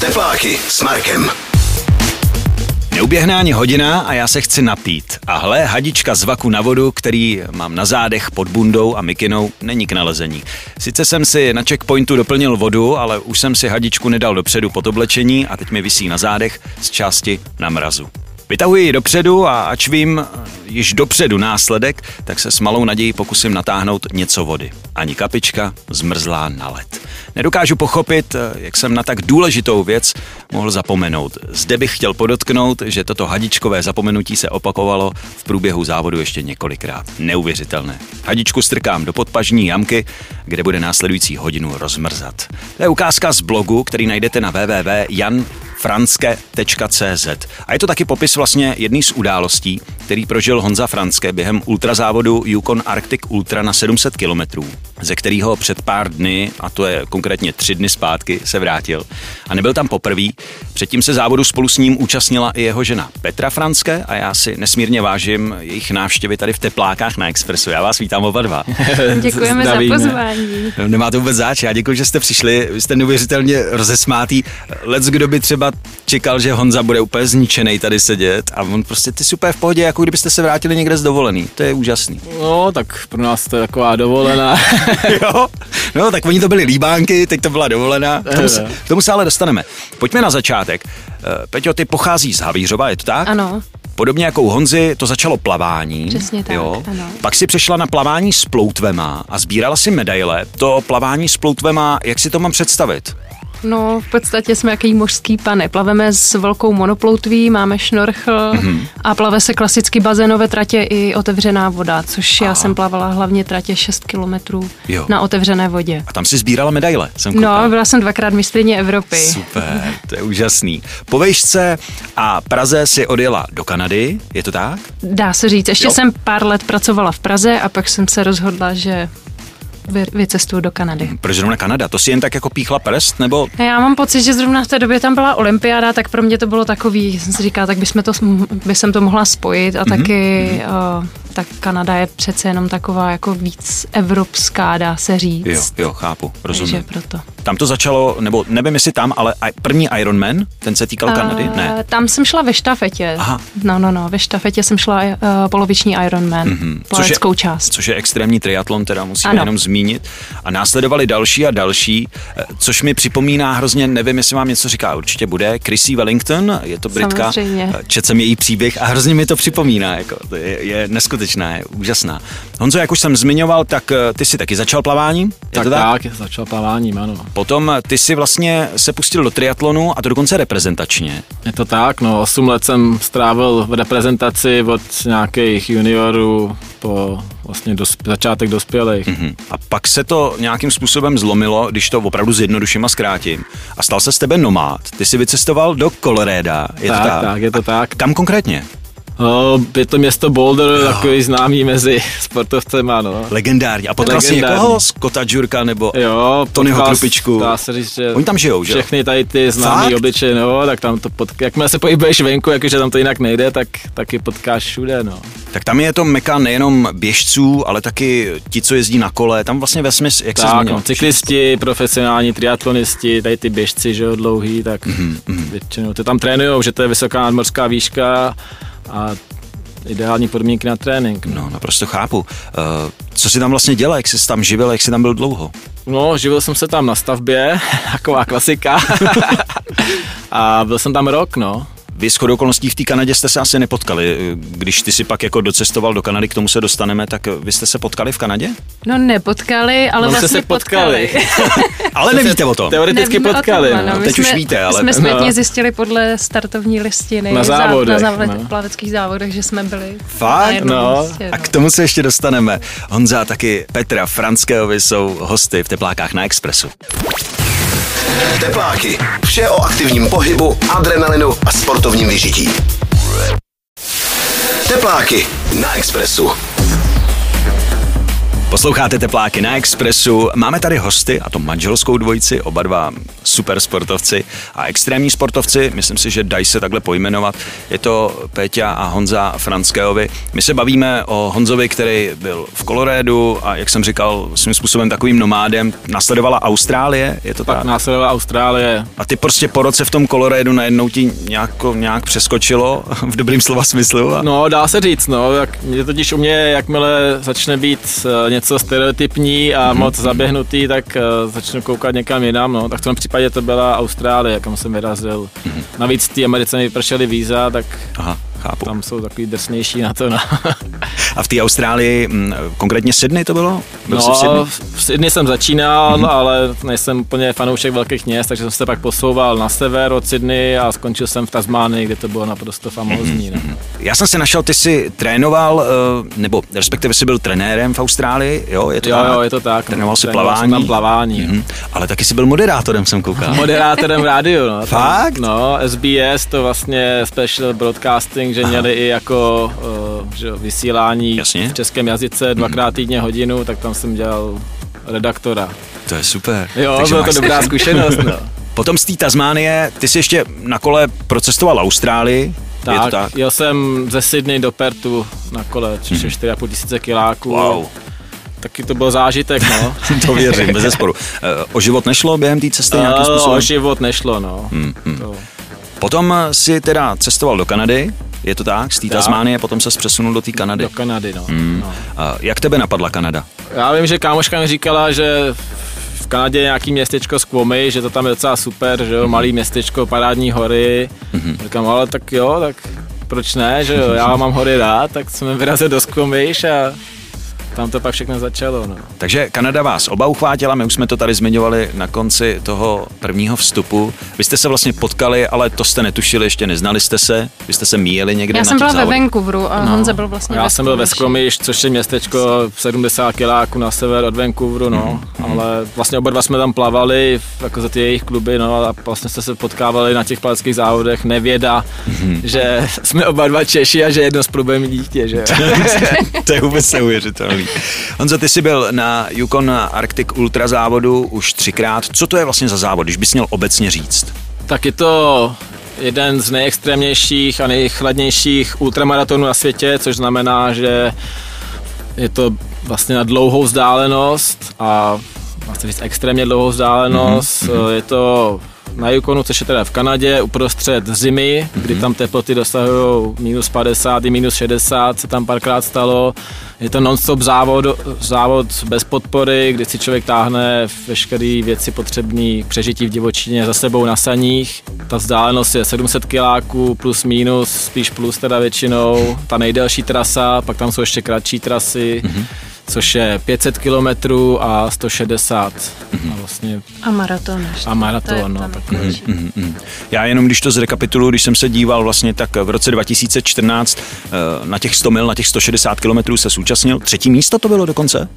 Tepláky s Markem. Neuběhne ani hodina a já se chci napít. A hle, hadička z vaku na vodu, který mám na zádech pod bundou a mikinou, není k nalezení. Sice jsem si na checkpointu doplnil vodu, ale už jsem si hadičku nedal dopředu pod oblečení a teď mi visí na zádech z části na mrazu. Vytahuji ji dopředu a ač vím již dopředu následek, tak se s malou nadějí pokusím natáhnout něco vody. Ani kapička zmrzlá na led. Nedokážu pochopit, jak jsem na tak důležitou věc mohl zapomenout. Zde bych chtěl podotknout, že toto hadičkové zapomenutí se opakovalo v průběhu závodu ještě několikrát. Neuvěřitelné. Hadičku strkám do podpažní jamky, kde bude následující hodinu rozmrzat. To je ukázka z blogu, který najdete na www.jan franske.cz. A je to taky popis vlastně jedné z událostí, který prožil Honza Franske během ultrazávodu Yukon Arctic Ultra na 700 km, ze kterého před pár dny, a to je konkrétně tři dny zpátky, se vrátil. A nebyl tam poprvé. Předtím se závodu spolu s ním účastnila i jeho žena Petra Franske a já si nesmírně vážím jejich návštěvy tady v Teplákách na Expressu. Já vás vítám oba dva. Děkujeme Zdravíme. za pozvání. Nemáte vůbec záč, já děkuji, že jste přišli. Vy jste neuvěřitelně rozesmátý. Lec, kdo by třeba čekal, že Honza bude úplně zničený tady sedět a on prostě ty super v pohodě, jako kdybyste se vrátili někde z dovolený. To je úžasný. No, tak pro nás to je taková dovolená. jo, no, tak oni to byli líbánky, teď to byla dovolená. K tomu, se, k tomu se ale dostaneme. Pojďme na začátek. Eh, Peťo, ty pochází z Havířova, je to tak? Ano. Podobně jako u Honzy, to začalo plavání. Přesně tak, jo. ano. Pak si přešla na plavání s ploutvema a sbírala si medaile. To plavání s ploutvema, jak si to mám představit? No, v podstatě jsme jaký mořský pane. Plaveme s velkou monoploutví, máme šnorchl mm-hmm. a plave se klasicky bazénové tratě i otevřená voda, což Aha. já jsem plavala hlavně tratě 6 kilometrů na otevřené vodě. A tam si sbírala medaile, jsem. No, byla jsem dvakrát mistrně Evropy. Super, to je úžasný. Po vejšce a Praze si odjela do Kanady, je to tak? Dá se říct. Ještě jo. jsem pár let pracovala v Praze a pak jsem se rozhodla, že vycestuju do Kanady. Proč zrovna Kanada? To si jen tak jako píchla prst, nebo? Já mám pocit, že zrovna v té době tam byla olympiáda, tak pro mě to bylo takový, jsem si říkala, tak bychom to, by jsem to mohla spojit a mm-hmm. taky mm-hmm. Uh, tak Kanada je přece jenom taková jako víc evropská, dá se říct. Jo, jo, chápu, rozumím. Takže proto. Tam to začalo, nebo nevím jestli tam, ale první Ironman, ten se týkal uh, Kanady? Ne. Tam jsem šla ve štafetě. Aha. No, no, no, ve štafetě jsem šla uh, poloviční Ironman, mm-hmm. plaveckou což je, část. Což je extrémní triatlon, teda musíme ano. jenom zmínit. A následovali další a další, eh, což mi připomíná hrozně, nevím, jestli vám něco říká, určitě bude, Chrissy Wellington, je to Britka, Samozřejmě. četl jsem její příběh a hrozně mi to připomíná, jako, to je, je neskutečná, je úžasná. Honzo, jak už jsem zmiňoval, tak eh, ty si taky začal plavání? Tak, to tak? tak, začal plaváním, ano. Potom ty si vlastně se pustil do triatlonu a to dokonce reprezentačně. Je to tak, no 8 let jsem strávil v reprezentaci od nějakých juniorů po vlastně dos, začátek dospělých. Mm-hmm. A pak se to nějakým způsobem zlomilo, když to opravdu zjednoduším a zkrátím. A stal se z tebe nomád. Ty jsi vycestoval do Coloreda. Je tak, to tak? tak, je to a tak. Kam konkrétně? No, je to město Boulder, jo. takový známý mezi sportovcem, ano. Legendární. A potkal jsi někoho? Scotta Jurka nebo jo, Tonyho Krupičku? Dá se říct, že Oni tam žijou, že Všechny tady ty známý obličeje, no, tak tam to potká, jakmile se pohybuješ venku, jakože tam to jinak nejde, tak taky potkáš všude, no. Tak tam je to meka nejenom běžců, ale taky ti, co jezdí na kole, tam vlastně ve smyslu, jak tak, se no, cyklisti, profesionální triatlonisti, tady ty běžci, že jo, dlouhý, tak mm-hmm. většinou ty tam trénujou, že to je vysoká nadmorská výška a ideální podmínky na trénink. No, naprosto chápu. Uh, co si tam vlastně dělal, jak jsi tam živil, jak jsi tam byl dlouho? No, živil jsem se tam na stavbě, taková klasika. a byl jsem tam rok, no. Vy s okolností v té Kanadě jste se asi nepotkali. Když ty si pak jako docestoval do Kanady, k tomu se dostaneme, tak vy jste se potkali v Kanadě? No nepotkali, ale no, vlastně se potkali. potkali. ale nevíte o tom. Teoreticky Nevíme potkali. Tom, no. Teď jsme, už víte, ale... Jsme no. zjistili podle startovní listiny na závodech, na závod, no. plaveckých závodech, že jsme byli Fakt? No. Místě, no. A k tomu se ještě dostaneme. Honza taky Petra Franskéhovi jsou hosty v Teplákách na Expressu. Tepláky. Vše o aktivním pohybu, adrenalinu a sportovním vyžití. Tepláky na Expressu. Posloucháte Tepláky na Expressu. Máme tady hosty, a to manželskou dvojici, oba dva super sportovci a extrémní sportovci, myslím si, že dají se takhle pojmenovat. Je to Péťa a Honza Franskéovi. My se bavíme o Honzovi, který byl v Kolorédu a jak jsem říkal, svým způsobem takovým nomádem. Nasledovala Austrálie, je to Pak tak? následovala Austrálie. A ty prostě po roce v tom Kolorédu najednou ti nějak, nějak přeskočilo, v dobrým slova smyslu. A... No, dá se říct, no. Jak, mě totiž u mě, jakmile začne být eh, něco stereotypní a moc zaběhnutý, tak eh, začnu koukat někam jinam, no. Tak v tom případě to byla Austrálie, kam jsem vyrazil. Navíc ty Americe mi vypršely víza, tak Aha, chápu. tam jsou takový drsnější na to, no. A v té Austrálii, mm, konkrétně Sydney to bylo? Byl jsi v No, Sydney? v Sydney jsem začínal, mm-hmm. ale nejsem úplně fanoušek velkých měst, takže jsem se pak posouval na sever od Sydney a skončil jsem v Tasmánii, kde to bylo naprosto famózní. No. Já jsem se našel, ty jsi trénoval, eh, nebo respektive jsi byl trenérem v Austrálii, jo? Je to Jo, tak? jo, je to tak. Trénoval jsi Trénoval plavání? jsem tam plavání. Mhm. Ale taky jsi byl moderátorem, jsem koukal. Moderátorem v rádiu, no. Tam, Fakt? No, SBS, to vlastně special broadcasting, že měli i jako uh, že vysílání Jasně. v českém jazyce dvakrát týdně hodinu, tak tam jsem dělal redaktora. To je super. Jo, Takže byla to dobrá zkušenost, no. Potom z té Tasmánie, ty jsi ještě na kole procestoval Austrálii, Tak, je to tak? jel jsem ze Sydney do Pertu na kole, což je 4,5 tisíce kiláků. Wow. Taky to byl zážitek, no. To věřím, bez zesporu. Eh, O život nešlo během té cesty nějakým Eh, způsobem? O život nešlo, no. Hmm, hmm. To. Potom si teda cestoval do Kanady, je to tak? Z té. Tasmánie potom se přesunul do té Kanady. Do Kanady, no. Hmm. no. A Jak tebe napadla Kanada? Já vím, že kámoška mi říkala, že v Kanadě je nějaký městečko Squamish, že to tam je docela super, že jo, malý městečko, parádní hory. Říkám, ale tak jo, tak proč ne, že jo, já mám hory rád, tak jsme vyrazili do Squamish a tam to pak všechno začalo, no. Takže Kanada vás oba uchvátila, my už jsme to tady zmiňovali na konci toho prvního vstupu. Vy jste se vlastně potkali, ale to jste netušili, ještě neznali jste se, vy jste se míjeli někde Já na jsem byla ve. Vancouveru a No. Honza byl vlastně Já ve jsem byl ve. Squamish, což je městečko 70 kiláků na sever od Vancouveru, no, ale vlastně oba dva jsme tam plavali, jako za ty jejich kluby, no, a vlastně jste se potkávali na těch plaveckých závodech, nevěda, že jsme oba dva Češi a že jedno z problémů dítě, že to je vůbec neuvěřitelný. Honzo, ty jsi byl na Yukon Arctic Ultra závodu už třikrát. Co to je vlastně za závod, když bys měl obecně říct? Tak je to jeden z nejextrémnějších a nejchladnějších ultramaratonů na světě, což znamená, že je to vlastně na dlouhou vzdálenost a vlastně říct extrémně dlouhou vzdálenost. Mm-hmm. Je to na Yukonu, což je teda v Kanadě, uprostřed zimy, mm-hmm. kdy tam teploty dosahují minus 50 i minus 60, se tam párkrát stalo. Je to non-stop závod, závod bez podpory, kdy si člověk táhne veškeré věci potřebné k přežití v divočině za sebou na saních. Ta vzdálenost je 700 kiláků plus minus, spíš plus teda většinou. Ta nejdelší trasa, pak tam jsou ještě kratší trasy, mm-hmm. Což je 500 kilometrů a 160. Mm-hmm. A vlastně A maraton ještě. a maraton, To je no, tak nejlepší. Mm, mm. Já jenom, když to zrekapituluji, když jsem se díval vlastně, tak v roce 2014 eh, na těch 100 mil, na těch 160 kilometrů se zúčastnil. Třetí místo to bylo dokonce?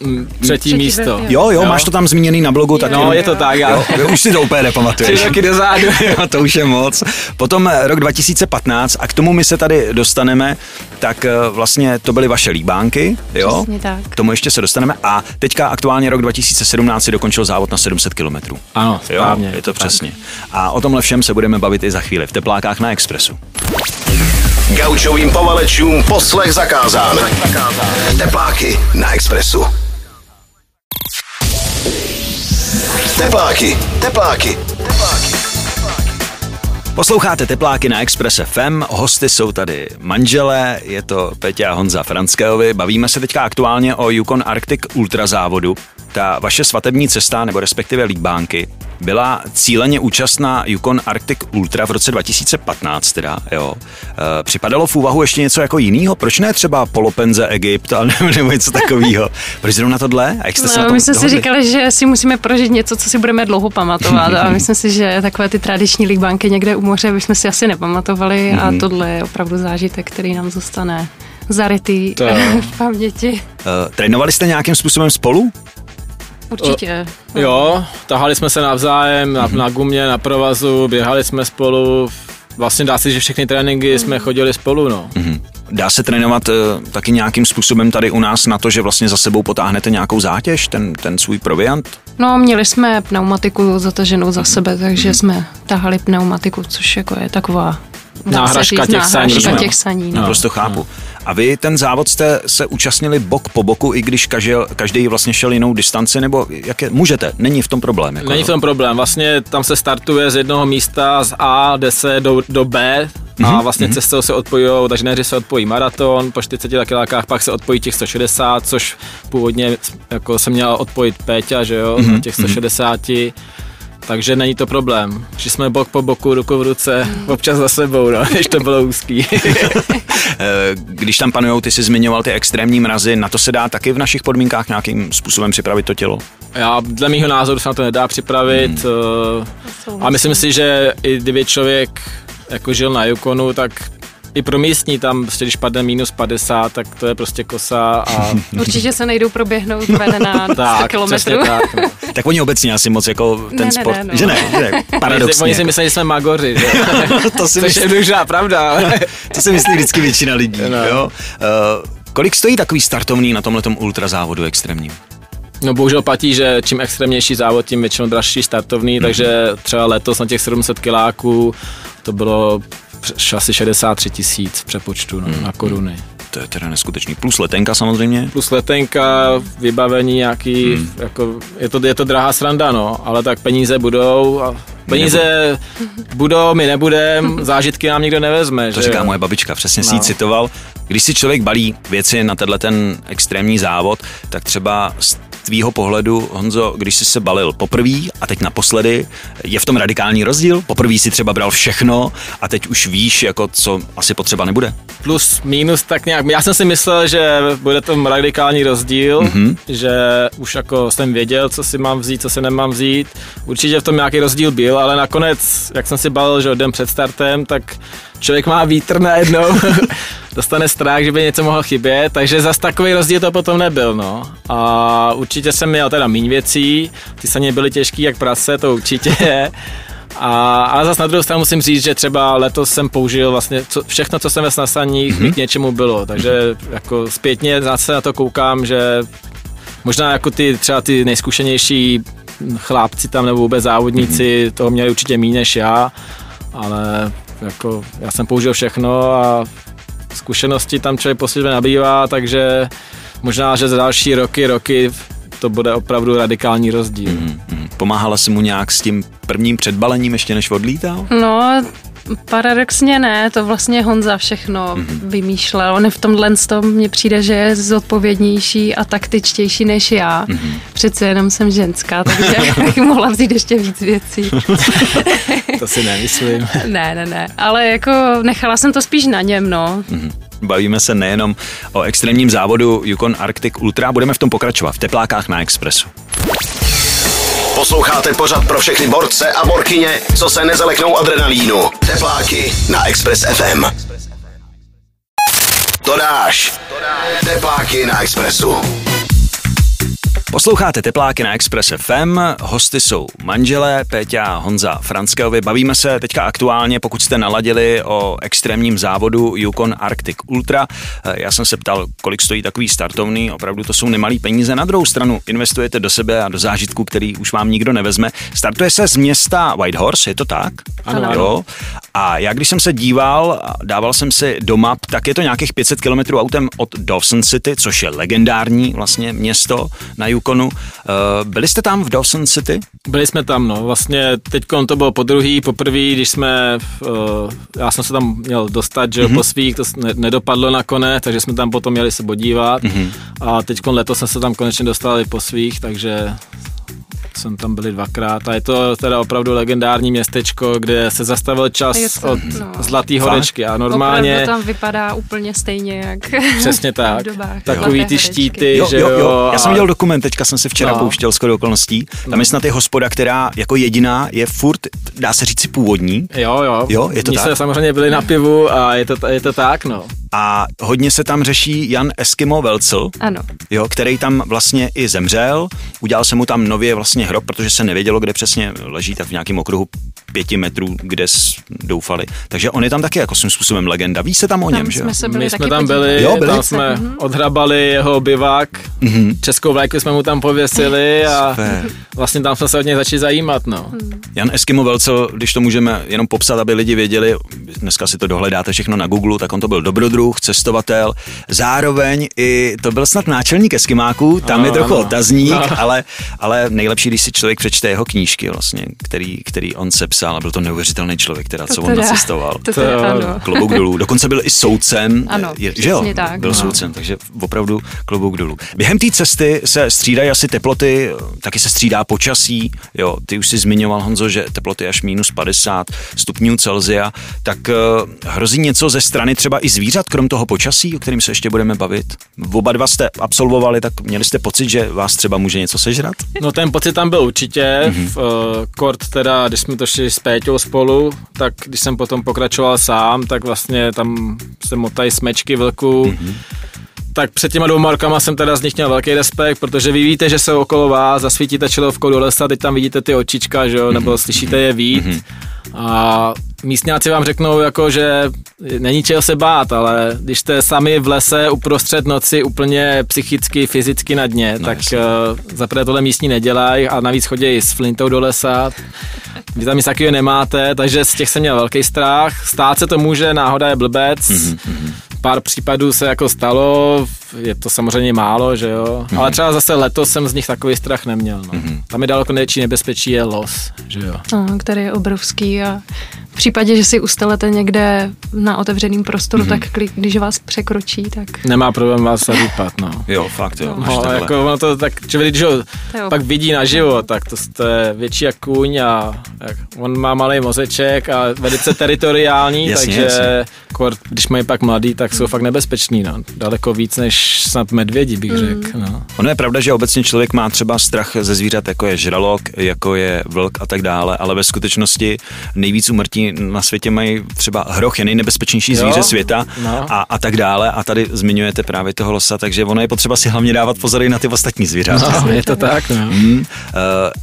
Mm, třetí Třetí místo. byl, Jo, jo, máš to tam zmíněný na blogu, tak No, je to tak, já Jo, jo, už si to úplně nepamatuješ. tři roky dozadu. Jo, to už je moc. Potom eh, rok 2015 a k tomu my se tady dostaneme, tak eh, vlastně to byly vaše líbánky, jo? Přesně tak. K tomu ještě se dostaneme a teďka aktuálně rok 2017 si dokončil závod na 700 kilometrů. Ano, Jo, správně. je to tak. přesně. A o tomhle všem se budeme bavit i za chvíli v teplákách na Expressu. Gaučovým povalečům poslech zakázán. Tepláky na Expressu. Tepláky, tepláky, tepláky. Posloucháte Tepláky na Express FM, hosty jsou tady manželé, je to Peťa a Honza Franskéovi. Bavíme se teďka aktuálně o Yukon Arctic Ultra závodu. Ta vaše svatební cesta, nebo respektive líbánky, byla cíleně účastná Yukon Arctic Ultra v roce 2015 teda, jo. E, připadalo v úvahu ještě něco jako jinýho? Proč ne třeba polopenze Egypt, ale nebo, nebo něco takového? Proč zrovna tohle? A jak jste se na No, tom my jsme si dohodli? říkali, že si musíme prožít něco, co si budeme dlouho pamatovat a myslím si, že takové ty tradiční líbánky někde u moře bychom si asi nepamatovali a Mhm. tohle je opravdu zážitek, který nám zůstane zarytý To v paměti. E, trénovali jste nějakým způsobem spolu? Určitě. Jo, tahali jsme se navzájem na, na gumě, na provazu, běhali jsme spolu. Vlastně dá se, že všechny tréninky jsme chodili spolu, no. Dá se trénovat uh, taky nějakým způsobem tady u nás na to, že vlastně za sebou potáhnete nějakou zátěž, ten, ten svůj proviant? No, měli jsme pneumatiku zataženou za sebe, takže jsme tahali pneumatiku, což jako je taková náhražka těch saní. Náhražka těch saní no. Prostě chápu. No. A vy ten závod jste se účastnili bok po boku, i když každý, každý vlastně šel jinou distanci, nebo jak je, můžete, není v tom problém. Jako, není v tom problém, vlastně tam se startuje z jednoho místa z A, jde se do, do B, a mm-hmm. vlastně mm-hmm. cestou se odpojí, takže se odpojí maraton, po 40 kilákách pak se odpojí těch 160, což původně jako se měla odpojit Péťa, že jo, mm-hmm. těch 160. Takže není to problém. Že jsme bok po boku, ruku v ruce, občas za sebou, no, než to bylo úzký. Eh, když tam panují, ty jsi zmiňoval ty extrémní mrazy, na to se dá taky v našich podmínkách nějakým způsobem připravit to tělo? Já dle mého názoru se na to nedá připravit hmm. a myslím si, že i kdyby člověk jako žil na Yukonu, tak i pro místní tam, prostě, když padne minus 50, tak to je prostě kosa a... Určitě se nejdou proběhnout ven na 100 tak, kilometrů. Tak, no. tak oni obecně asi moc jako ten ne, sport, ne, ne, no. že ne, že ne, paradoxně. Oni si myslí, že jsme magoři, že? to si Což myslí, je dužná pravda. to si myslí vždycky většina lidí, no. jo. Uh, kolik stojí takový startovný na tomhletom ultrazávodu extrémním? No bohužel platí, že čím extrémnější závod, tím většinou dražší startovný, mm-hmm. takže třeba letos na těch 700 kiláků to bylo asi 63 tisíc v přepočtu no, mm. na koruny. To je teda neskutečný. Plus letenka samozřejmě. Plus letenka, vybavení nějaký, mm. jako, je, to, je to drahá sranda, no, ale tak peníze budou a Peníze budou, my nebudem, zážitky nám nikdo nevezme. To že říká moje babička, přesně no. si ji citoval. Když si člověk balí věci na tenhle ten extrémní závod, tak třeba tvýho pohledu, Honzo, když jsi se balil poprvé a teď naposledy, je v tom radikální rozdíl? Poprvé si třeba bral všechno a teď už víš, jako co asi potřeba nebude? Plus, minus, tak nějak. Já jsem si myslel, že bude to radikální rozdíl, mm-hmm. že už jako jsem věděl, co si mám vzít, co si nemám vzít. Určitě v tom nějaký rozdíl byl, ale nakonec, jak jsem si balil, že den před startem, tak člověk má vítr najednou, dostane strach, že by něco mohlo chybět, takže zas takový rozdíl to potom nebyl, no. A určitě jsem měl teda méně věcí, ty saně byly těžký jak prase, to určitě je. A, ale zase na druhou stranu musím říct, že třeba letos jsem použil vlastně co, všechno, co jsem ve snasaních, mm-hmm. k něčemu bylo, takže jako zpětně zase na to koukám, že možná jako ty třeba ty nejzkušenější chlápci tam nebo vůbec závodníci mm-hmm. toho měli určitě méně než já, ale jako já jsem použil všechno a zkušenosti tam člověk postupně nabývá, takže možná, že za další roky, roky to bude opravdu radikální rozdíl. Mm-hmm. Pomáhala si mu nějak s tím prvním předbalením ještě než odlítal? No, Paradoxně ne, to vlastně Honza všechno mm-hmm. vymýšlel. On v tomhle tom mně přijde, že je zodpovědnější a taktičtější než já. Mm-hmm. Přece jenom jsem ženská, takže bych mohla vzít ještě víc věcí. to si nemyslím. ne, ne, ne, ale jako nechala jsem to spíš na něm, no. Mm-hmm. Bavíme se nejenom o extrémním závodu Yukon Arctic Ultra, budeme v tom pokračovat v teplákách na Expressu. Posloucháte pořad pro všechny borce a borkyně, co se nezaleknou adrenalínu. Tepláky na Express FM. To dáš. Tepláky na Expressu. Posloucháte Tepláky na Express FM, hosty jsou manželé Péťa a Honza Franskeovi. Bavíme se teďka aktuálně, pokud jste naladili o extrémním závodu Yukon Arctic Ultra. Já jsem se ptal, kolik stojí takový startovný, opravdu to jsou nemalý peníze. Na druhou stranu investujete do sebe a do zážitku, který už vám nikdo nevezme. Startuje se z města Whitehorse, je to tak? Ano. Jo. A já když jsem se díval, dával jsem si do map, tak je to nějakých 500 km autem od Dawson City, což je legendární vlastně město na Yukonu. Eh, byli jste tam v Dawson City? Byli jsme tam, no. Vlastně teď to bylo po druhý, poprvé, když jsme, uh, já jsem se tam měl dostat, že mm-hmm. po svých, to ne, nedopadlo nakonec, takže jsme tam potom měli se podívat. Mm-hmm. A teď letos jsme se tam konečně dostali po svých, takže jsem tam byli dvakrát a je to teda opravdu legendární městečko, kde se zastavil čas to, od no. Zlatý horečky a normálně... Opravdu tam vypadá úplně stejně jak Přesně tak. dobách. Takový ty štíty, jo, že jo. jo. Já jsem viděl dokument, teďka jsem si včera no. pouštěl skoro okolností. Tam no. je snad je hospoda, která jako jediná je furt, dá se říct si původní. Jo, jo. Jo, je to Oni tak. jsme samozřejmě byli na pivu a je to, je to tak, no. A hodně se tam řeší Jan Eskimo Velcl, Ano. jo, který tam vlastně i zemřel. Udělal se mu tam nově vlastně hrob, protože se nevědělo, kde přesně leží, tak v nějakém okruhu pěti metrů, kde doufali. Takže on je tam taky jako svým způsobem legenda. Ví se tam o tam něm, že jsme se byli My taky jsme tam byli, Jo, byli tam jsme Mhm. odhrabali jeho bivák, Mhm. českou vlajku jsme mu tam pověsili a Super. vlastně tam jsme se od něj začali zajímat. No. Jan Eskimo Velco, když to můžeme jenom popsat, aby lidi věděli, dneska si to dohledáte všechno na Google, tak on to byl dobrodruh, cestovatel, zároveň i to byl snad náčelník Eskimáků, tam Ano, je trochu ano. otazník, No. ale, ale nejlepší, když si člověk přečte jeho knížky vlastně, který, který on sepsal a byl to neuvěřitelný člověk, teda, co To on teda- nacestoval. To To teda, ano. Klobouk dolů. Dokonce byl i soudcem. Ano, je, že jo? tak. Byl No. soudcem, takže opravdu klobouk dolů. Během té cesty se střídají asi teploty, taky se střídá počasí. Jo, ty už si zmiňoval, Honzo, že teploty až minus 50 stupňů Celzia. Tak uh, hrozí něco ze strany třeba i zvířat, krom toho počasí, o kterým se ještě budeme bavit? Oba dva jste absolvovali, tak měli jste pocit, že vás třeba může něco sežrat? no ten pocit tam byl určitě. Mhm. Mm-hmm. V uh, kort teda, když jsme to šli s Péťou spolu, tak když jsem potom pokračoval sám, tak vlastně tam se motají smečky vlku. Mhm. Mm-hmm. Tak před těma dvouma rokama jsem teda z nich měl velký respekt, protože vy víte, že jsou okolo vás, zasvítíte čelovkou do lesa, teď tam vidíte ty očička, že jo, nebo slyšíte je vít. Mhm. A místňáci vám řeknou, jako, že není čeho se bát, ale když jste sami v lese uprostřed noci úplně psychicky, fyzicky na dně, No, tak uh, zaprvé tohle místní nedělají a navíc chodí s flintou do lesa. Vy tam nic takového nemáte, takže z těch jsem měl velký strach. Stát se to může, náhoda je blbec. Mhm, Pár případů se jako stalo, je to samozřejmě málo, že jo. Mhm. Ale třeba zase letos jsem z nich takový strach neměl. No. Tam je daleko největší nebezpečí je los, že jo. No, který je obrovský a v případě, že si ustelete někde na otevřeném prostoru, Mhm. mm-hmm. tak kli- když vás překročí, tak Nemá problém vás zadupat, no. Jo, fakt jo. No, takhle. jako ono to tak, člověk, když ho pak vidí naživo, tak to, to je větší jak kůň a jak, on má malý mozeček a velice teritoriální, Jasně, takže jasně. kor, když mají pak mladý, tak jsou fakt nebezpeční, no. Daleko víc než snad medvědi, bych řekl, no. Ono je pravda, že obecně člověk má třeba strach ze zvířat, jako je žralok, jako je vlk a tak dále, ale ve skutečnosti nejvíc umrtí na světě mají třeba hroch, je nejnebezpečnější Jo, zvíře světa no. a, a tak dále. A tady zmiňujete právě toho losa, takže ono je potřeba si hlavně dávat pozor i na ty ostatní zvířata. no je to tak, no. Hmm. Uh,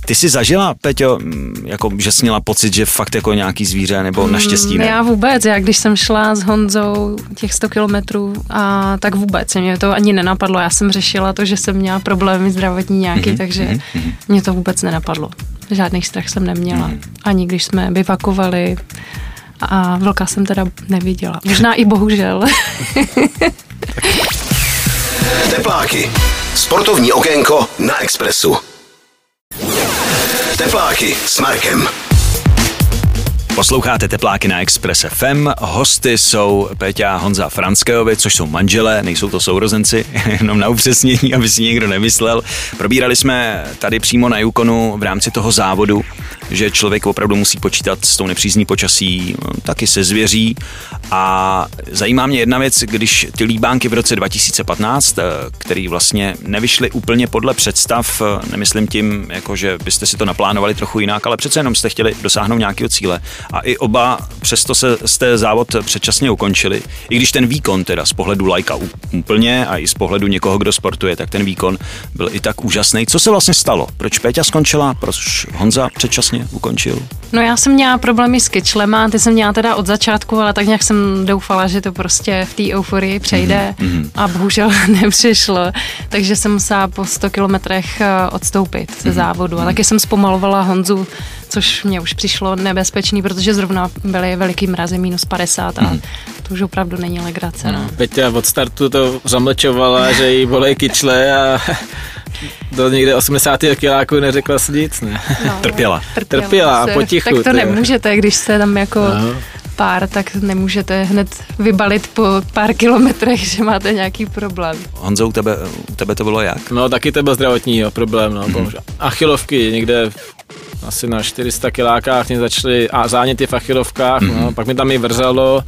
ty jsi zažila, Peťo, mm, jako, že jsi měla pocit, že fakt jako nějaký zvíře, nebo naštěstí ne? Mm, Já vůbec, já když jsem šla s Honzou těch 100 kilometrů, a tak vůbec, mě to ani nenapadlo. Já jsem řešila to, že jsem měla problémy zdravotní nějaký, Mhm, mm-hmm, takže mm-hmm. mě to vůbec nenapadlo. Žádný strach jsem neměla. Mhm. Mm-hmm. Ani když jsme bivakovali a vlka jsem teda neviděla. Možná i bohužel. Tepláky. Sportovní okénko na Expressu. Tepláky s Markem. Posloucháte Tepláky na Express FM. Hosty jsou Péťa a Honza Franskejovi, což jsou manželé, nejsou to sourozenci, jenom na upřesnění, aby si někdo nemyslel. Probírali jsme tady přímo na Yukonu v rámci toho závodu, že člověk opravdu musí počítat s tou nepřízní počasí, taky se zvěří. A zajímá mě jedna věc, když ty líbánky v roce 2015, eh, který vlastně nevyšly úplně podle představ, eh, nemyslím tím, jako že byste si to naplánovali trochu jinak, ale přece jenom jste chtěli dosáhnout nějakého cíle. A i oba přesto se jste závod předčasně ukončili. I když ten výkon teda z pohledu lajka úplně a i z pohledu někoho, kdo sportuje, tak ten výkon byl i tak úžasný. Co se vlastně stalo? Proč Péťa skončila? Proč Honza předčasně ukončil? No já jsem měla problémy s kyčlema, ty jsem měla teda od začátku, ale tak nějak jsem doufala, že to prostě v té euforii přejde mm-hmm. a bohužel nepřišlo. Takže jsem musela po 100 kilometrech eh, odstoupit ze závodu. A taky jsem zpomalovala Honzu, což mě už přišlo nebezpečný, protože zrovna byly veliký mrazy, minus 50 a to už opravdu není legrace. No. Peťa od startu to zamlčovala, že jí bolej kyčle a do někde 80. kiláku neřekla si nic, ne? No, Trpěla. Trpěla, se- potichu, Tak to jo. nemůžete, když jste tam jako No. pár, tak nemůžete hned vybalit po pár kilometrech, že máte nějaký problém. Honzo, u tebe, u tebe to bylo jak? No taky to byl zdravotní jo, problém, no. Mm-hmm. Achilovky někde asi na 400 kilákách mě začaly a záněty v achilovkách, mm-hmm. no, pak mi tam i vrzalo,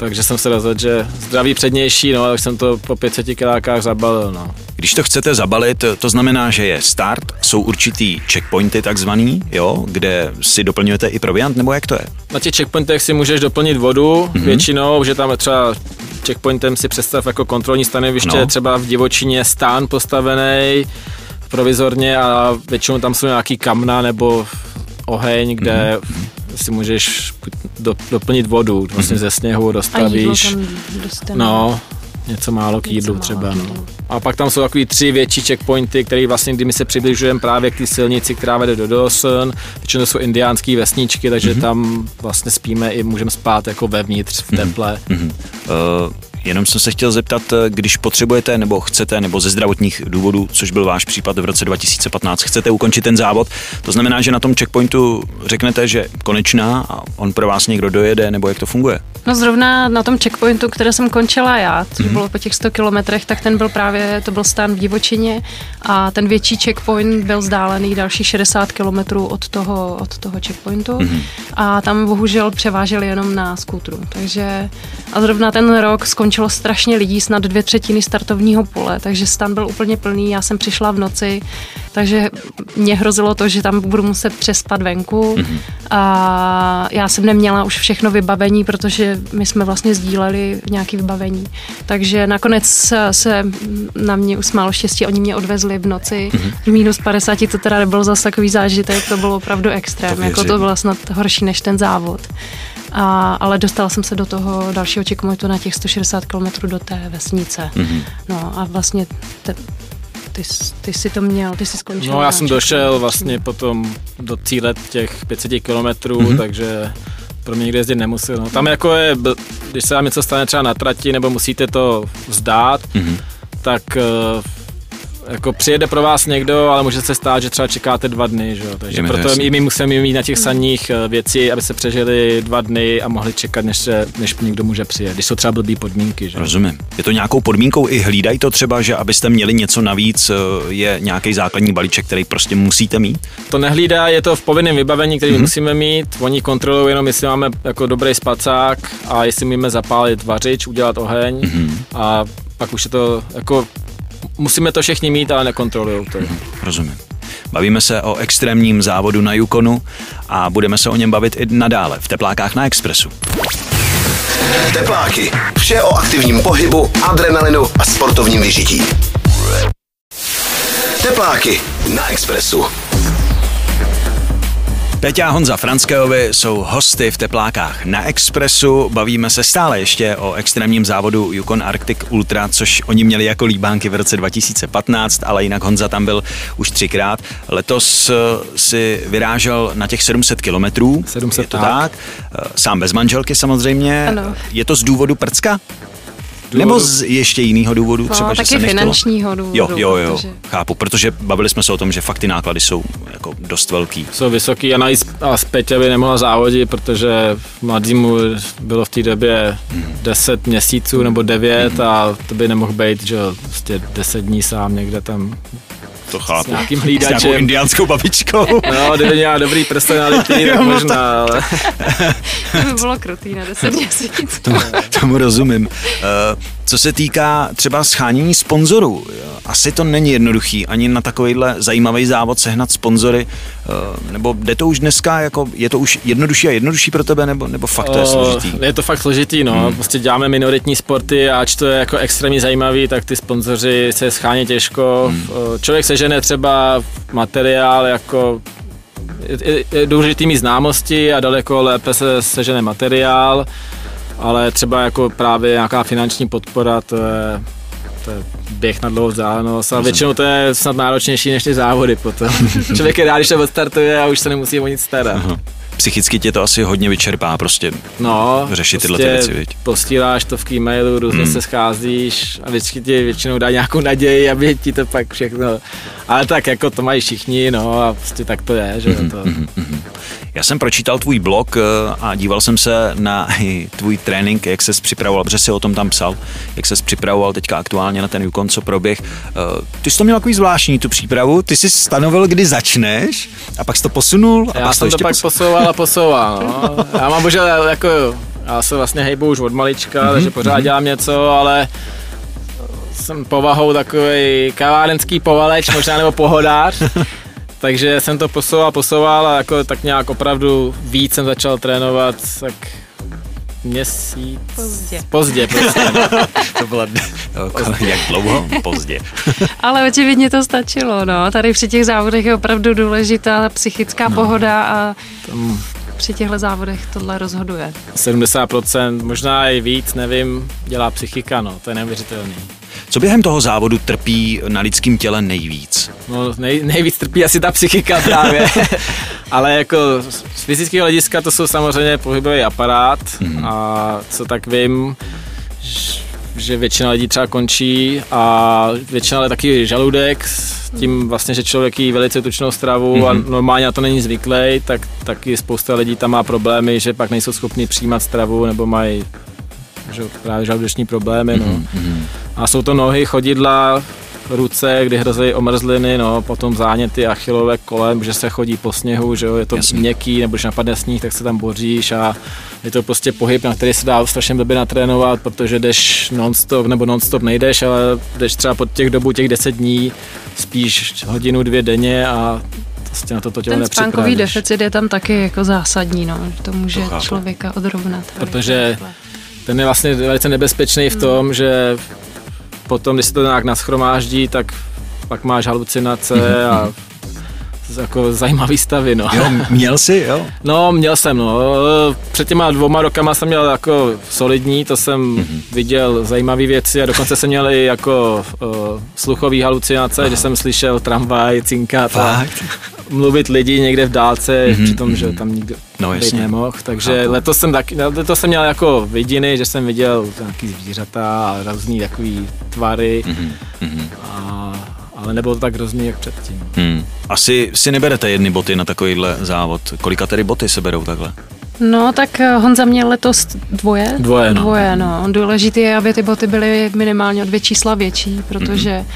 takže jsem se rozhodl, že zdraví přednější, no, tak jsem to po 500 kilákách zabalil, no. Když to chcete zabalit, to znamená, že je start, jsou určitý checkpointy takzvaný, jo, kde si doplňujete i proviant, nebo jak to je? Na těch checkpointech si můžeš doplnit vodu mm-hmm. většinou, že tam je třeba checkpointem si představ jako kontrolní stanoviště, No. no. třeba v divočině stán postavený provizorně a většinou tam jsou nějaký kamna nebo oheň, kde mm-hmm. si můžeš do, doplnit vodu, vlastně mm-hmm. ze sněhu dostavíš. No, něco málo k jídlu Něco třeba. málo No. A pak tam jsou takový tři větší checkpointy, které vlastně, kdy my se přibližujeme právě k té silnici, která vede do Dawson. Většinou jsou indiánské vesničky, takže mm-hmm. tam vlastně spíme i můžeme spát jako vevnitř v teple. Mm-hmm. Uh, jenom jsem se chtěl zeptat, eh, když potřebujete nebo chcete, nebo ze zdravotních důvodů, což byl váš případ v roce 2015, chcete ukončit ten závod, to znamená, že na tom checkpointu řeknete, že konečná a on pro vás někdo dojede, nebo jak to funguje? No zrovna na tom checkpointu, které jsem končila já, což Mhm. bylo po těch 100 kilometrech, tak ten byl právě, to byl stán v divočině a ten větší checkpoint byl vzdálený další 60 kilometrů od toho, od toho checkpointu Mhm. a tam bohužel převáželi jenom na skútru. Takže a zrovna ten rok skončilo strašně lidí, snad dvě třetiny startovního pole, takže stan byl úplně plný, já jsem přišla v noci, takže mě hrozilo to, že tam budu muset přespat venku. A já jsem neměla už všechno vybavení, protože my jsme vlastně sdíleli nějaké vybavení. Takže nakonec se- na mě usmálo štěstí, oni mě odvezli v noci. V minus 50, to teda nebyl zase takový zážitek, to bylo opravdu extrém, To jako to bylo snad horší než ten závod. A, ale dostala jsem se do toho dalšího checkpointu na těch 160 km do té vesnice. Mhm. No a vlastně te, ty, jsi- ty jsi to měl, ty jsi skončil. No já jsem došel vlastně potom do cíle těch 500 kilometrů, Mhm. takže pro mě nikde jezdit nemusel. No. Tam jako je, když se vám něco stane třeba na trati, nebo musíte to vzdát, Mhm. tak eh, jako přijede pro vás někdo, ale může se stát, že třeba čekáte dva dny, že jo? Takže proto jasný. i my musíme mít na těch saních eh, věci, aby se přežili dva dny a mohli čekat, než, se, než někdo může přijet, když jsou třeba blbý podmínky. Že? Rozumím. Je to nějakou podmínkou i hlídají to třeba, že abyste měli něco navíc, eh, je nějaký základní balíček, který prostě musíte mít? To nehlídá, je to v povinném vybavení, který mm-hmm. musíme mít. Oni kontrolují jenom, jestli máme jako dobrý spacák a jestli můžeme zapálit vařič, udělat oheň mm-hmm. a pak už je to jako musíme to všichni mít, ale nekontrolují to. Rozumím. Bavíme se o extrémním závodu na Yukonu a budeme se o něm bavit i nadále v teplákách na Expressu. Tepláky. Vše o aktivním pohybu, adrenalinu a sportovním vyžití. Tepláky na Expressu. Peťa a Honza Franskeovi jsou hosty v teplákách na Expressu. Bavíme se stále ještě o extrémním závodu Yukon Arctic Ultra, což oni měli jako líbánky v roce 2015, ale jinak Honza tam byl už třikrát. Letos eh, si vyrážel na těch 700 kilometrů. 700, je to tak. tak. Eh, Sám bez manželky samozřejmě. Ano. Je to z důvodu prcka? Důvodu- Nebo z ještě jiného důvodu? No, Třeba, že taky se nechtělo? finančního důvodu, Jo, jo, jo, protože- chápu, protože bavili jsme se o tom, že fakt ty náklady jsou jako dost velký. Jsou vysoký a navíc a zpět by nemohla závodit, protože mladýmu bylo v té době 10 měsíců nebo 9 a to by nemohl být, že prostě 10 dní sám někde tam To chápu. nějakým S nějakou hlídačem. indiánskou babičkou. No, kdyby měla dobrý personality, tak možná, ale... To by bylo krutý na 10 měsíců. Tomu, tomu rozumím. Uh, co se týká třeba schánění sponzorů, asi to není jednoduchý ani na takovýhle zajímavý závod sehnat sponzory, uh, nebo jde to už dneska, jako je to už jednodušší a jednodušší pro tebe, nebo, nebo fakt to je O, složitý? Je to fakt složitý, no. Hmm. Prostě děláme minoritní sporty a ač to je jako extrémně zajímavý, tak ty sponzoři se schání těžko. Hmm. Člověk sežene třeba materiál jako je, je důležitý mít známosti a daleko lépe se sežene materiál, ale třeba jako právě nějaká finanční podpora, to je, to je běh na dlouhou vzdálenost a většinou to je snad náročnější než ty závody potom. Člověk je rád, když se odstartuje a už se nemusí o nic starat. Aha. Psychicky tě to asi hodně vyčerpá, prostě No, Řešit tyhle ty věci, viď? Postíláš to v e-mailu, různě Hmm. se scházíš a vždycky ti většinou dá nějakou naději, aby ti to pak všechno... Ale tak jako to mají všichni, no a prostě tak to je, že jo, to... Já jsem pročítal tvůj blog eh, a díval jsem se na tvůj trénink, jak ses připravoval, protože jsi o tom tam psal, jak ses připravoval teďka aktuálně na ten Yukon, co proběh. Eh, Ty jsi to měl takový zvláštní, tu přípravu, ty jsi stanovil, kdy začneš a pak jsi to posunul a Já pak jsem to ještě pak posunul. posouval a posouval, no. Já mám bohužel jako... Já se vlastně hejbu už od malička, Mhm, takže pořád dělám něco, ale jsem povahou takový kavárenský povaleč, možná nebo pohodář. Takže jsem to posouval, posouval a jako tak nějak opravdu víc jsem začal trénovat tak měsíc. Pozdě. Pozdě, prostě. To byla jak dlouho? Pozdě. Ale očividně to stačilo, no. Tady při těch závodech je opravdu důležitá psychická no. pohoda a Tam při těchto závodech tohle rozhoduje. 70%, možná i víc, nevím, dělá psychika, no, to je neuvěřitelný. Co během toho závodu trpí na lidském těle nejvíc? No, nej, nejvíc trpí asi ta psychika právě. Ale jako z fyzického hlediska to jsou samozřejmě pohybový aparát mm. a co tak vím, ž- že většina lidí třeba končí a většina ale taky žaludek s tím vlastně, že člověk jí velice tučnou stravu mm-hmm. a normálně na to není zvyklý, tak taky spousta lidí tam má problémy, že pak nejsou schopni přijímat stravu nebo mají že, právě žaludeční problémy. No. Mm-hmm. A jsou to nohy, chodidla, ruce, kdy hrozí omrzliny, no, potom záněty achilové kolem, že se chodí po sněhu, že jo, je to Jasně. Měkký, nebo když napadne sníh, tak se tam boříš a je to prostě pohyb, na který se dá strašně blbě natrénovat, protože jdeš non-stop, nebo non-stop nejdeš, ale jdeš třeba pod těch dobu těch 10 dní, spíš hodinu, dvě denně a prostě na to to tělo Ten spánkový deficit je tam taky jako zásadní, no. že To může To člověka odrovnat. Protože ten je vlastně velice nebezpečný v tom, že potom, když se to nějak naschromáždí, tak pak máš halucinace a jako zajímavý stavy, no. Jo, měl jsi, jo? No, měl jsem, no. Před těma dvoma rokama jsem měl jako solidní, to jsem mm-hmm. viděl zajímavé věci a dokonce jsem měl i jako uh, sluchový halucinace, že jsem slyšel tramvaj, cinkat a mluvit lidi někde v dálce, Mhm, mm-hmm, přitom, že mhm. tam nikdo No, jasně. nemohl. Takže Chápu. letos jsem, taky, letos jsem měl jako vidiny, že jsem viděl nějaký zvířata a různý takový tvary, Mhm, mhm. a, ale nebylo to tak hrozný, jak předtím. Hmm. Asi si neberete jedny boty na takovýhle závod. Kolika tedy boty se berou takhle? No, tak eh, Honza měl letos dvoje. Dvoje, no. Dvoje, no. Důležité je, aby ty boty byly minimálně o dvě čísla větší, protože Mhm.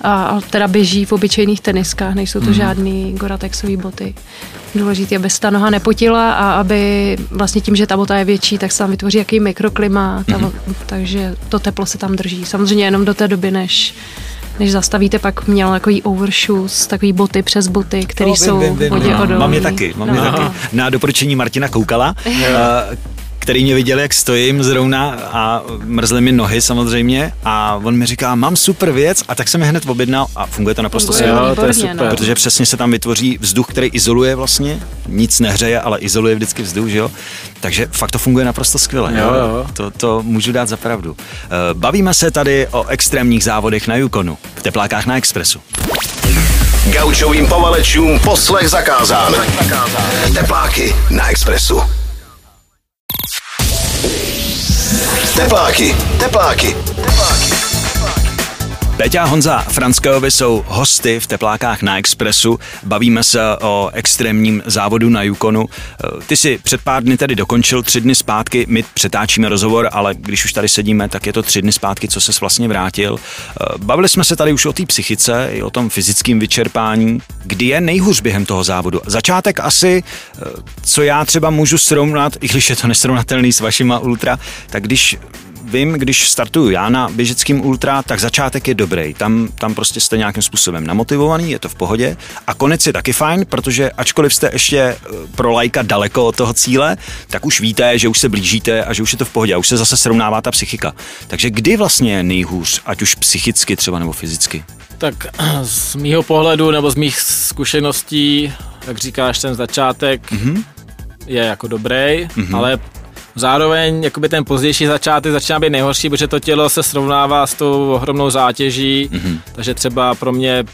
a, a teda běží v obyčejných teniskách, nejsou to žádný Goratexové boty. Důležité, aby se ta noha nepotila a aby vlastně tím, že ta bota je větší, tak se tam vytvoří jaký mikroklima, ta, Mhm. takže to teplo se tam drží. Samozřejmě jenom do té doby, než než zastavíte, pak měl takový overshoes, takový boty přes boty, které No, jsou vím, vím, vodě vím. odolný. Mám je taky, mám je No. taky. Na doporučení Martina Koukala, eh, který mě viděl, jak stojím zrovna a mrzly mi nohy samozřejmě a on mi říká, mám super věc a tak jsem je hned objednal a funguje to naprosto Funguje, skvěle. Jo, to je super. no. Protože přesně se tam vytvoří vzduch, který izoluje vlastně, nic nehřeje, ale izoluje vždycky vzduch, že jo? Takže fakt to funguje naprosto skvěle. Jo, jo. To, to můžu dát za pravdu. Eh, Bavíme se tady o extrémních závodech na Yukonu, v teplákách na Expressu. Gaučovým povalečům poslech zakázán. Tepláky na Expressu. Tepláky, tepláky, tepláky. Peťa a Honza Franskovi jsou hosty v teplákách na Expressu. Bavíme se o extrémním závodu na Yukonu. Eh, Ty si před pár dny tady dokončil, tři dny zpátky, my přetáčíme rozhovor, ale když už tady sedíme, tak je to tři dny zpátky, co se vlastně vrátil. Eh, Bavili jsme se tady už o té psychice, i o tom fyzickém vyčerpání. Kdy je nejhůř během toho závodu? Začátek asi, eh, co já třeba můžu srovnat, i když je to nesrovnatelný s vašima ultra, tak když vím, když startuju já na běžeckým ultra, tak začátek je dobrý. Tam, tam prostě jste nějakým způsobem namotivovaný, je to v pohodě. A konec je taky fajn, protože ačkoliv jste ještě eh, pro lajka daleko od toho cíle, tak už víte, že už se blížíte a že už je to v pohodě a už se zase srovnává ta psychika. Takže kdy vlastně je nejhůř, ať už psychicky třeba nebo fyzicky? Tak z mýho pohledu nebo z mých zkušeností, jak říkáš, ten začátek mm-hmm. je jako dobrý, mm-hmm. ale zároveň jakoby ten pozdější začátek začíná být nejhorší, protože to tělo se srovnává s tou ohromnou zátěží, mm-hmm. takže třeba pro mě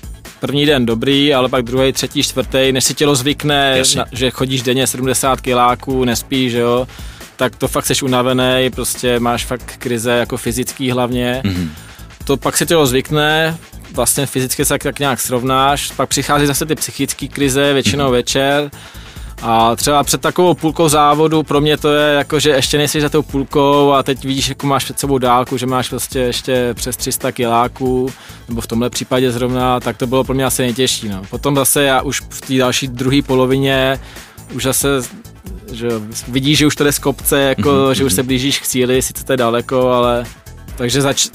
první den dobrý, ale pak druhý, třetí, čtvrtý, než si tělo zvykne, Jasně. na, že chodíš denně 70 kiláků, nespíš, že jo, tak to fakt jsi unavený, prostě máš fakt krize jako fyzický hlavně. Mm-hmm. To pak si tělo zvykne, vlastně fyzicky se tak, tak nějak srovnáš, pak přichází zase ty psychické krize, většinou večer, a třeba před takovou půlkou závodu pro mě to je jako, že ještě nejsi za tou půlkou a teď vidíš, jako máš před sebou dálku, že máš prostě ještě přes 300 kiláků, nebo v tomhle případě zrovna, tak to bylo pro mě asi nejtěžší. No. Potom zase já už v té další druhé polovině už zase že vidíš, že už to jde z kopce, jako, mm-hmm. že už se blížíš k cíli, sice to je daleko, ale takže zač-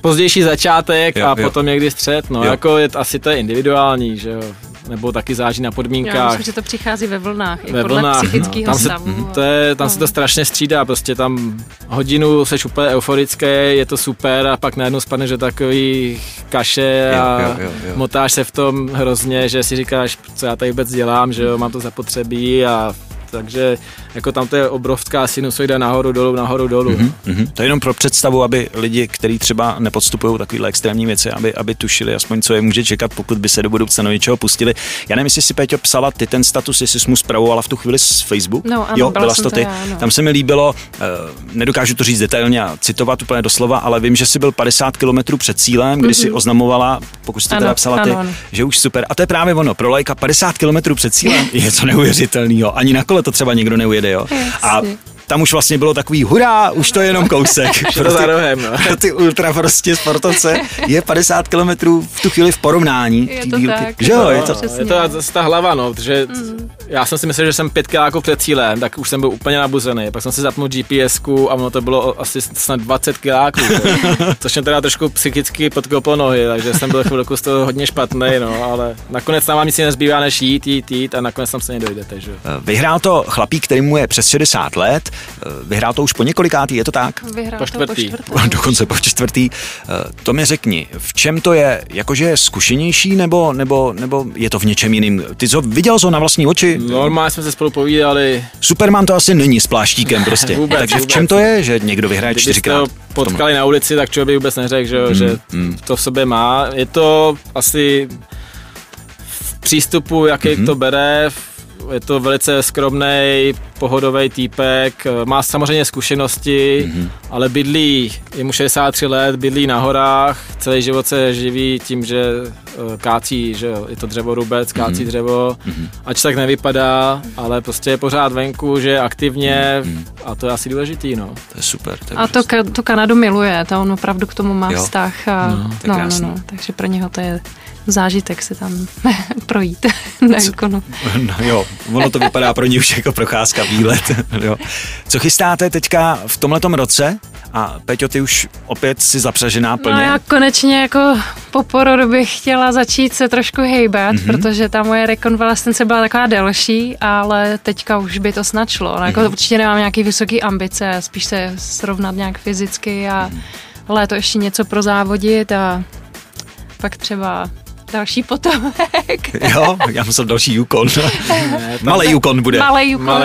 pozdější začátek Jo, a jo. potom někdy střed, no Jo. jako je, asi to je individuální, že jo. Nebo taky záží na Já podmínkách. myslím, že to přichází ve vlnách, i ve podle vlnách, psychického no. tam se, stavu. to je, tam no. se to strašně střídá, prostě tam hodinu seš úplně euforický, je to super a pak najednou spadneš do takový kaše a Jo, jo, jo, jo. motáš se v tom hrozně, že si říkáš, co já tady vůbec dělám, že jo, mám to zapotřebí a takže jako tam to je obrovská sinusoida nahoru, dolů, nahoru, dolů. Mm-hmm. Mhm. To je jenom pro představu, aby lidi, kteří třeba nepodstupují takovéhle extrémní věci, aby, aby tušili aspoň, co je může čekat, pokud by se do budoucna do něčeho pustili. Já nevím, jestli si Péťo psala ty ten status, jestli jsi mu zpravovala v tu chvíli z Facebook. No, ano, jo, byla byla jsem to to ty. já, no. Tam se mi líbilo, eh, nedokážu to říct detailně a citovat úplně doslova, ale vím, že jsi byl 50 km před cílem, kdy si oznamovala, pokud jsi to Ano, teda psala ty, ano, ano. že už super. A to je právě ono, pro lajka 50 km před cílem je něco neuvěřitelného. Ani na kole to třeba někdo neujede, jo. A tam už vlastně bylo takový hurá, už to je jenom kousek. Rohem, no. pro ty ultra prostě sportovce je 50 km v tu chvíli v porovnání. Je to dílky. tak. Že jo, No, je to. Je to ta hlava, no, protože já jsem si myslel, že jsem pět kiláků před cílem, tak už jsem byl úplně nabuzený. Pak jsem si zapnul GPSku a ono to bylo asi snad 20 kiláků, což mě teda trošku psychicky podkoplo nohy, takže jsem byl chvilku z toho hodně špatný, no, ale nakonec tam vám nic nezbývá, než jít, jít, jít a nakonec tam se nedojdete, že. Vyhrál to chlapík, který mu je přes 60 let, vyhrál to už po několikátý, je to tak? Vyhrál Po to po čtvrtý. Dokonce po čtvrtý. To mi řekni, v čem to je, jakože je zkušenější, nebo, nebo, nebo je to v něčem jiným? Ty jsi ho viděl jsi ho na vlastní oči? Normálně jsme se spolu povídali, Superman to asi není s pláštíkem prostě. Vůbec, Takže v vůbec. čem to je, že někdo vyhraje kdybyste čtyřikrát? v potkali na ulici, tak člověk by vůbec neřekl, že, jo, že mm. to v sobě má. Je to asi v přístupu, jaký Mhm. to bere, je to velice skromný, pohodový týpek, má samozřejmě zkušenosti, Mhm. ale bydlí, je mu 63 let, bydlí na horách, celý život se živí tím, že eh, kácí, že je to dřevorubec, kácí Mhm. dřevo, ač tak nevypadá, ale prostě je pořád venku, že je aktivně Mhm. a to je asi důležitý, no. To je super. To je A to, úžasné. ka- to Kanadu miluje, to on opravdu k tomu má Jo. vztah. A, je no, no, krásný. no, takže pro něho to je zážitek se tam projít na. No jo, ono to vypadá pro ně už jako procházka, výlet. jo. Co chystáte teďka v tomhletom roce? A Peťo, ty už opět si zapřažená plně. No já konečně jako po porodu bych chtěla začít se trošku hejbat, Mhm. mm-hmm. protože ta moje rekonvalescence byla taková delší, ale teďka už by to snad šlo. No, jako Mhm. určitě nemám nějaký vysoký ambice, spíš se srovnat nějak fyzicky a Mhm. léto ještě něco prozávodit a pak třeba další potomek. Jo, já musel další Yukon. Malý Yukon bude. Malý Yukon,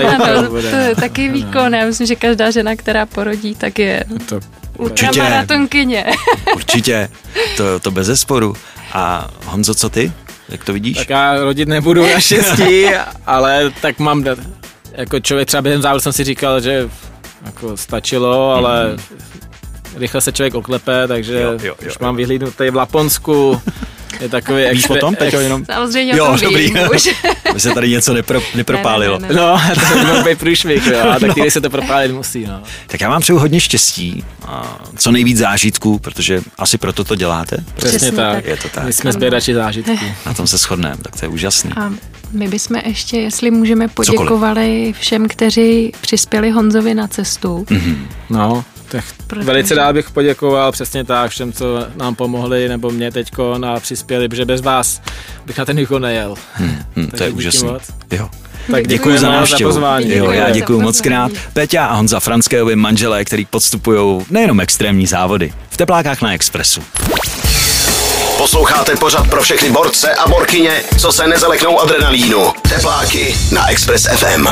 bude. to je taky výkon. Já myslím, že každá žena, která porodí, tak je To ultramaratonkyně. Určitě, to, to bez zesporu. A Honzo, co ty? Jak to vidíš? Tak já rodit nebudu naštěstí, ale tak mám, jako člověk třeba během závodu jsem si říkal, že jako stačilo, ale rychle se člověk oklepe, takže Jo, jo, jo, už jo. mám vyhlídnutý v Laponsku, je takový Víš o tom, Peťo, jenom? Samozřejmě Jo, o tom dobrý. vím už. By se tady něco nepro, nepropálilo. Ne, ne, ne, ne. No, to by mohl být průšvih, jo, a tak no. se to propálit musí, no. Tak já vám přeju hodně štěstí a co nejvíc zážitků, protože asi proto to děláte. Přesně, Přesně tak. tak. Je to tak. My jsme sběrači zážitků. Na tom se shodneme, tak to je úžasný. A my bychom ještě, jestli můžeme, poděkovali všem, kteří přispěli Honzovi na cestu. No, tak Protože- velice rád bych poděkoval přesně tak všem, co nám pomohli, nebo mě teďko a přispěli, protože bez vás bych na ten Yukon nejel. Hm, hm, to je moc. Jo. Tak Děkuji za návštěvu. pozvání. Jo, já děkuji Za moc krát. Peťa a Honza Franskéjovi manželé, který podstupují nejenom extrémní závody. V teplákách na Expressu. Posloucháte pořad pro všechny borce a borkyně, co se nezaleknou adrenalínu. Tepláky na Express FM.